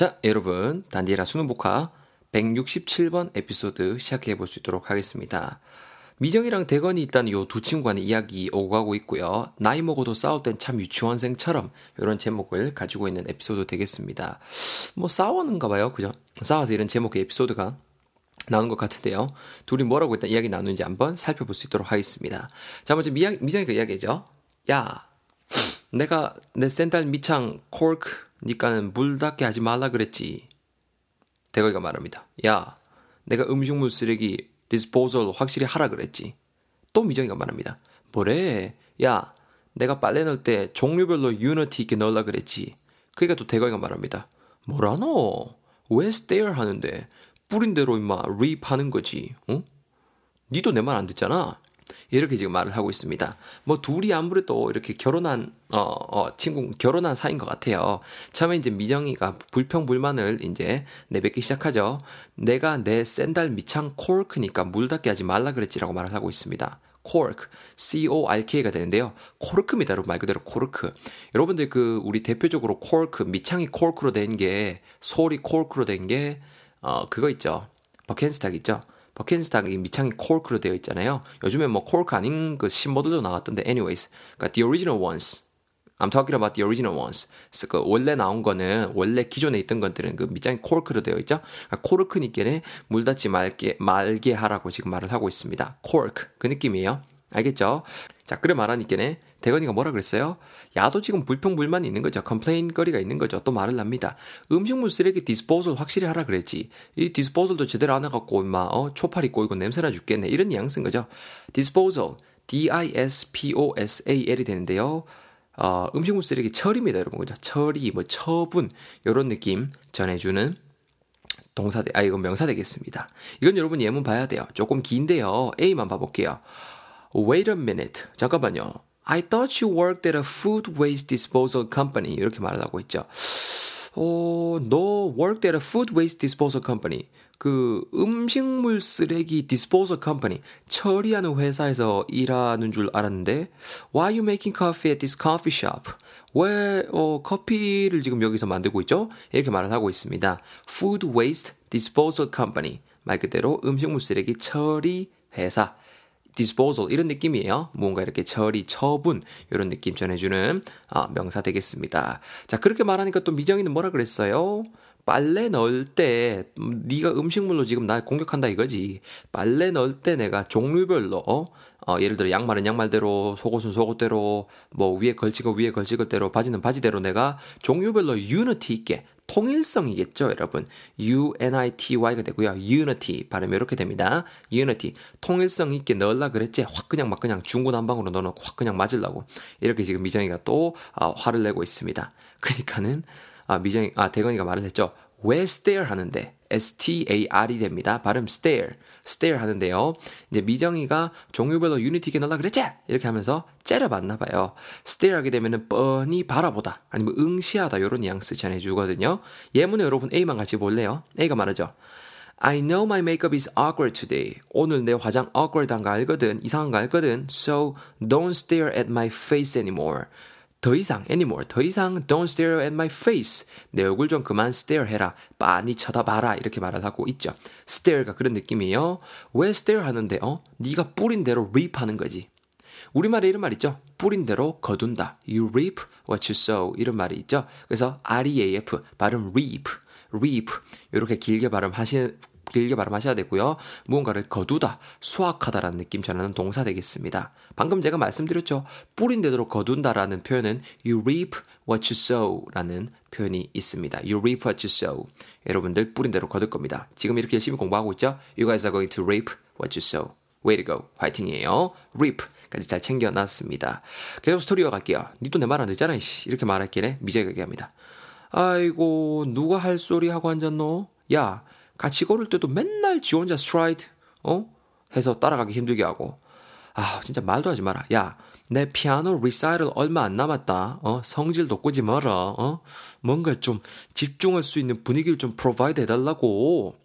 자, 여러분, 단디라 수능 복화 167번 에피소드 시작해 볼 수 있도록 하겠습니다. 미정이랑 대건이 있다는 요 두 친구 간의 이야기 오고 가고 있고요. 나이 먹어도 싸울 땐 참 유치원생처럼 이런 제목을 가지고 있는 에피소드 되겠습니다. 뭐 싸웠는가 봐요. 그죠? 싸워서 이런 제목의 에피소드가 나오는 것 같은데요. 둘이 뭐라고 일단 이야기 나누는지 한번 살펴볼 수 있도록 하겠습니다. 자, 먼저 미, 미정이가 이야기죠. 야, 내가 내 샌달 밑창 cork니까는 물 닿게 하지 말라 그랬지. 대거이가 말합니다. 야, 내가 음식물 쓰레기 disposal 확실히 하라 그랬지. 또 미정이가 말합니다. 뭐래? 야, 내가 빨래 넣을 때 종류별로 unity 있게 넣으라 그랬지. 그러니까 또 대거이가 말합니다. 뭐라노? 왜 stare 하는데? 뿌린 대로 임마 reap 하는 거지. 응? 니도 내 말 안 듣잖아. 이렇게 지금 말을 하고 있습니다. 뭐 둘이 아무래도 이렇게 결혼한 어, 어 친구 결혼한 사이인 것 같아요. 처음에 이제 미정이가 불평 불만을 이제 내뱉기 시작하죠. 내가 내 샌달 밑창 코르크니까 물 닿게 하지 말라 그랬지라고 말을 하고 있습니다. 코르크, C-O-R-K가 되는데요. 코르크입니다. 여러분 말 그대로 코르크. 여러분들 그 우리 대표적으로 코르크, 밑창이 코르크로 된 게, sole이 코르크로 된 게, 어, 그거 있죠. 버켄스탁 있죠. 버켄스탁이 밑창이 코르크로 되어 있잖아요. 요즘에 뭐 코르크 아닌 그 신모델도 나왔던데 anyways. 그러니까 the original ones. I'm talking about the original ones. 그 원래 나온 거는 원래 기존에 있던 것들은 그 밑창이 코르크로 되어 있죠. 그러니까 코르크니께는 물 닿지 말게 말게 하라고 지금 말을 하고 있습니다. 코르크 그 느낌이에요. 알겠죠? 자, 그래 말하니께는 대건이가 뭐라 그랬어요? 야도 지금 불평불만이 있는 거죠. complain 거리가 있는 거죠. 또 말을 합니다. 음식물 쓰레기 디스포절 확실히 하라 그랬지. 이 디스포절도 제대로 안 해갖고 임마 어 초파리 꼬이고 냄새나 죽겠네. 이런 뉘앙스인 거죠. 디스포절 D-I-S-P-O-S-A-L이 되는데요. 어, 음식물 쓰레기 처리입니다, 여러분. 그죠? 처리, 뭐, 처분, 요런 느낌 전해주는 동사, 아, 이건 명사 되겠습니다. 이건 여러분 예문 봐야 돼요. 조금 긴데요. A만 봐볼게요. Wait a minute. 잠깐만요. I thought you worked at a food waste disposal company. 이렇게 말을 하고 있죠. 어, 너 worked at a food waste disposal company. 그 음식물 쓰레기 disposal company 처리하는 회사에서 일하는 줄 알았는데 Why are you making coffee at this coffee shop? 왜 어, 커피를 지금 여기서 만들고 있죠? 이렇게 말을 하고 있습니다. Food waste disposal company 말 그대로 음식물 쓰레기 처리 회사 disposal 이런 느낌이에요. 뭔가 이렇게 처리, 처분 이런 느낌 전해주는 어, 명사 되겠습니다. 자 그렇게 말하니까 또 미정이는 뭐라 그랬어요? 빨래 넣을 때 네가 음식물로 지금 날 공격한다 이거지. 빨래 넣을 때 내가 종류별로 어, 예를 들어 양말은 양말대로, 속옷은 속옷대로, 뭐 위에 걸치고 위에 걸치고 대로, 바지는 바지대로 내가 종류별로 유니티 있게 통일성이겠죠, 여러분. U-N-I-T-Y가 되고요. unity 발음이 이렇게 됩니다. unity 통일성 있게 넣으려 그랬지. 확 그냥 막 그냥 중구난방으로 넣어놓고 확 그냥 맞으려고 이렇게 지금 미정이가 또 아, 화를 내고 있습니다. 그러니까는 아, 미정, 아, 대건이가 말을 했죠. 왜 stare 하는데, S-T-A-R이 됩니다. 발음 stare, stare 하는데요. 이제 미정이가 종류별로 유니티 넣으라 그랬지? 이렇게 하면서 째려봤나 봐요. stare 하게 되면은 뻔히 바라보다, 아니면 응시하다, 이런 뉘앙스 전해주거든요. 예문에 여러분 A만 같이 볼래요? A가 말하죠. I know my makeup is awkward today. 오늘 내 화장 awkward한 거 알거든, 이상한 거 알거든. So don't stare at my face anymore. 더 이상 anymore. 더 이상 don't stare at my face. 내 얼굴 좀 그만 stare 해라. 빤히 쳐다봐라. 이렇게 말을 하고 있죠. stare가 그런 느낌이에요. 왜 stare 하는데? 어? 네가 뿌린 대로 reap 하는 거지. 우리말에 이런 말 있죠? 뿌린 대로 거둔다. You reap what you sow. 이런 말이 있죠? 그래서 reaf 발음 reap reap. 이렇게 길게 발음하시 길게 발음하셔야 되고요. 무언가를 거두다, 수확하다라는 느낌 전하는 동사 되겠습니다. 방금 제가 말씀드렸죠. 뿌린 대로 거둔다라는 표현은 you reap what you sow라는 표현이 있습니다. You reap what you sow. 여러분들 뿌린 대로 거둘 겁니다. 지금 이렇게 열심히 공부하고 있죠? You guys are going to reap what you sow. Way to go. 화이팅이에요. reap까지 잘 챙겨놨습니다. 계속 스토리 이어 갈게요. 니도 내 말 안 듣잖아, 이씨. 이렇게 말하니께네. 미정이가 얘기합니다. 아이고, 누가 할 소리 하고 앉았노? 야, 같이 걸을 때도 맨날 지 혼자 stride, 어? 해서 따라가기 힘들게 하고. 아, 진짜 말도 하지 마라. 야, 내 피아노 recital 얼마 안 남았다. 어, 성질 돋구지 마라. 어, 뭔가 좀 집중할 수 있는 분위기를 좀 provide 해달라고.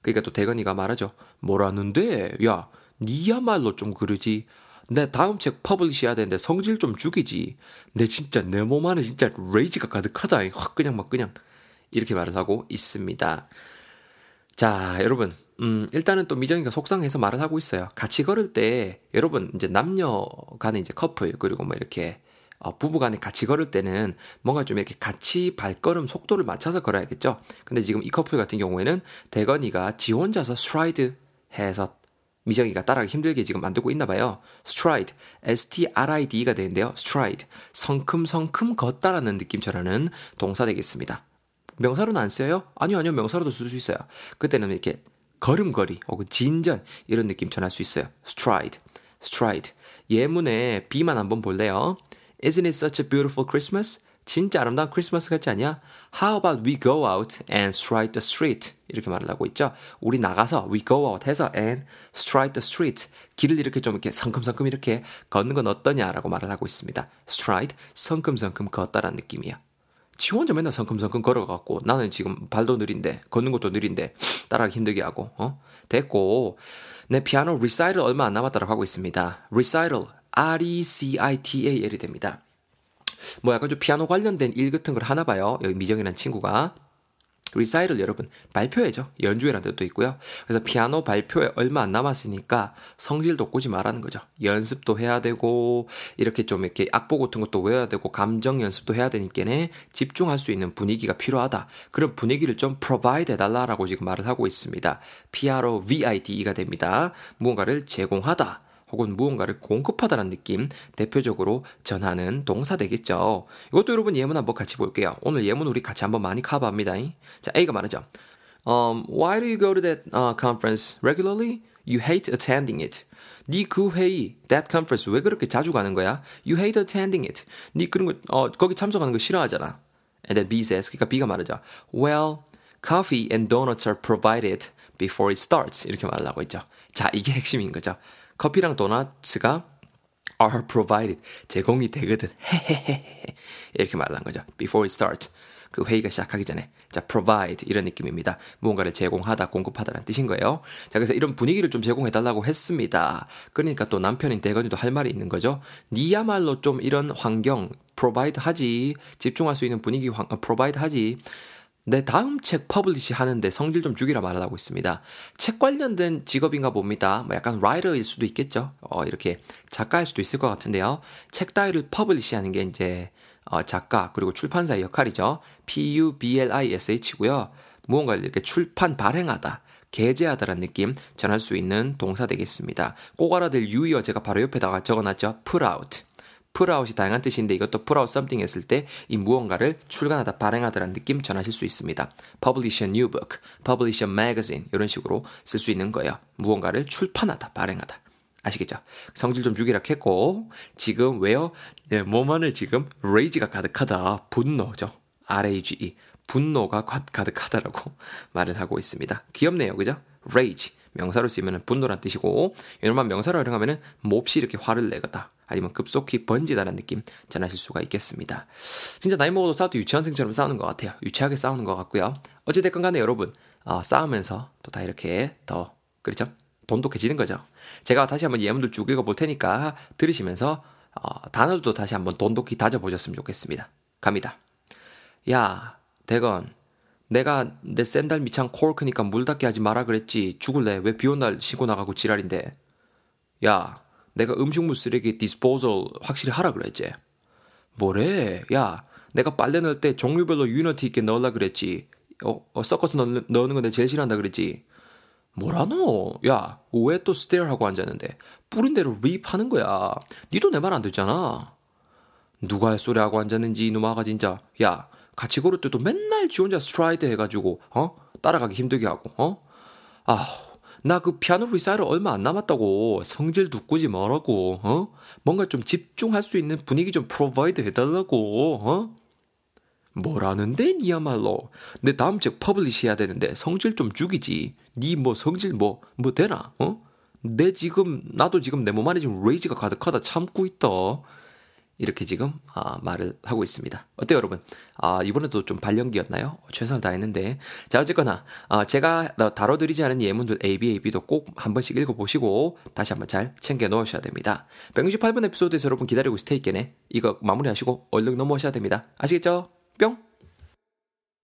그러니까 또 대건이가 말하죠. 뭐라는데? 야, 니야말로 좀 그러지. 내 다음 책 publish 해야 되는데 성질 좀 죽이지. 내 진짜 내 몸 안에 진짜 rage가 가득하다. 확 그냥 막 그냥 이렇게 말을 하고 있습니다. 자, 여러분. 음, 일단은 또 미정이가 속상해서 말을 하고 있어요. 같이 걸을 때, 여러분, 이제 남녀 간에 이제 커플, 그리고 뭐 이렇게, 어, 부부 간에 같이 걸을 때는 뭔가 좀 이렇게 같이 발걸음 속도를 맞춰서 걸어야겠죠? 근데 지금 이 커플 같은 경우에는 대건이가 지 혼자서 스트라이드 해서 미정이가 따라가기 힘들게 지금 만들고 있나 봐요. stride, s-t-r-i-d가 되는데요. stride, 성큼성큼 걷다라는 느낌 전하는 동사 되겠습니다. 명사로는 안 써요? 아니요, 아니요. 명사로도 쓸 수 있어요. 그때는 이렇게 걸음걸이 혹은 진전 이런 느낌 전할 수 있어요. stride, stride. 예문에 B만 한번 볼래요. Isn't it such a beautiful Christmas? 진짜 아름다운 크리스마스 같지 않냐? How about we go out and stride the street? 이렇게 말을 하고 있죠. 우리 나가서 we go out 해서 and stride the street. 길을 이렇게 좀 이렇게 성큼성큼 이렇게 걷는 건 어떠냐라고 말을 하고 있습니다. stride, 성큼성큼 걷다라는 느낌이야. 지 혼자 맨날 성큼성큼 걸어갖고 나는 지금 발도 느린데 걷는 것도 느린데 따라가기 힘들게 하고 어 됐고 내 피아노 리사이틀 얼마 안 남았다고 하고 있습니다. 리사이틀 R-E-C-I-T-A-L이 됩니다. 뭐 약간 좀 피아노 관련된 일 같은 걸 하나 봐요. 여기 미정이라는 친구가. 리사이를 여러분 발표회죠. 연주회라는 뜻도 있고요. 그래서 피아노 발표회 얼마 안 남았으니까 성질 돋구지 말라는 거죠. 연습도 해야 되고 이렇게 좀 이렇게 악보 같은 것도 외워야 되고 감정 연습도 해야 되니까네 집중할 수 있는 분위기가 필요하다. 그런 분위기를 좀 provide 해달라라고 지금 말을 하고 있습니다. 피아노 VIDE가 됩니다. 무언가를 제공하다. 혹은 무언가를 공급하다는 느낌 대표적으로 전하는 동사 되겠죠. 이것도 여러분 예문 한번 같이 볼게요. 오늘 예문 우리 같이 한번 많이 커버합니다. 자, A가 말하죠. Um, why do you go to that uh, conference regularly? You hate attending it. 네 그 회의, that conference 왜 그렇게 자주 가는 거야? You hate attending it. 네 그런 거, 어, 거기 참석하는 거 싫어하잖아. And then B says, 그러니까 B가 말하죠. Well, coffee and donuts are provided before it starts. 이렇게 말하고 있죠. 자, 이게 핵심인 거죠. 커피랑 도넛가 are provided 제공이 되거든. 이렇게 말한 거죠. Before it starts. 그 회의가 시작하기 전에 자 provide 이런 느낌입니다. 무언가를 제공하다, 공급하다라는 뜻인 거예요. 자 그래서 이런 분위기를 좀 제공해 달라고 했습니다. 그러니까 또 남편인 대건이도 할 말이 있는 거죠. 니야말로 좀 이런 환경 provide 하지, 집중할 수 있는 분위기 환, provide 하지. 내 다음 책 publish 하는데 성질 좀 죽이라 말을 하고 있습니다. 책 관련된 직업인가 봅니다. 뭐 약간 writer일 수도 있겠죠. 어, 이렇게 작가일 수도 있을 것 같은데요. 책 따위를 publish 하는 게 이제 어, 작가 그리고 출판사의 역할이죠. P-U-B-L-I-S-H고요. 무언가를 이렇게 출판 발행하다. 게재하다라는 느낌 전할 수 있는 동사 되겠습니다. 꼭 알아둘 유의어 제가 바로 옆에다가 적어놨죠. put out. 풀아웃이 다양한 뜻인데 이것도 풀아웃 something 했을 때 이 무언가를 출간하다, 발행하다라는 느낌 전하실 수 있습니다. publish a new book, publish a magazine 이런 식으로 쓸 수 있는 거예요. 무언가를 출판하다, 발행하다. 아시겠죠? 성질 좀 죽이라 했고 지금 왜요? 네, 몸 안에 지금 rage가 가득하다. 분노죠. R-A-G-E. 분노가 가득하다라고 말을 하고 있습니다. 귀엽네요. 그죠? rage. 명사로 쓰면 분노란 뜻이고 이normal 명사로 활용하면 몹시 이렇게 화를 내거다. 아니면 급속히 번지다라는 느낌 전하실 수가 있겠습니다. 진짜 나이 먹어도 싸워도 유치원생처럼 싸우는 것 같아요. 유치하게 싸우는 것 같고요. 어찌됐건 간에 여러분 어, 싸우면서 또 다 이렇게 더 그렇죠? 돈독해지는 거죠. 제가 다시 한번 예문들 쭉 읽어볼 테니까 들으시면서 어, 단어도 다시 한번 돈독히 다져보셨으면 좋겠습니다. 갑니다. 야, 대건, 내가 내 샌달 밑창 코르크니까 물 닿게 하지 마라 그랬지. 죽을래. 왜 비 온 날 신고 나가고 지랄인데. 야, 내가 음식물 쓰레기 disposal 확실히 하라 그랬지. 뭐래? 야, 내가 빨래 넣을 때 종류별로 unity 있게 넣으라 그랬지. 어, 어 섞어서 넣, 넣는 거 내 제일 싫어한다 그랬지. 뭐라노? 야, 왜 또 stare 하고 앉았는데? 뿌린 대로 reap하는 거야. 니도 내 말 안 듣잖아. 누가 할 소리 하고 앉았는지 이놈아가 진짜. 야, 같이 걸을 때도 맨날 지 혼자 stride 해가지고, 어? 따라가기 힘들게 하고, 어? 아우. 나 그 피아노 recital 얼마 안 남았다고 성질 돋구지 말라고 어? 뭔가 좀 집중할 수 있는 분위기 좀 provide 해달라고 어? 뭐라는데 니야말로 내 다음 책 publish 해야 되는데 성질 좀 죽이지 니 뭐 성질 뭐뭐 뭐 되나 어? 내 지금 나도 지금 내 몸 안에 지금 rage가 가득하다 참고 있다 이렇게 지금 아, 말을 하고 있습니다. 어때요, 여러분? 아, 이번에도 좀 발연기였나요? 최선을 다했는데. 자, 어쨌거나 아, 제가 다뤄드리지 않은 예문들 A, B, A, B도 꼭 한 번씩 읽어보시고 다시 한번 잘 챙겨 넣으셔야 됩니다. 168번 에피소드에서 여러분 기다리고 있을 테니까 이거 마무리하시고 얼른 넘어오셔야 됩니다. 아시겠죠? 뿅!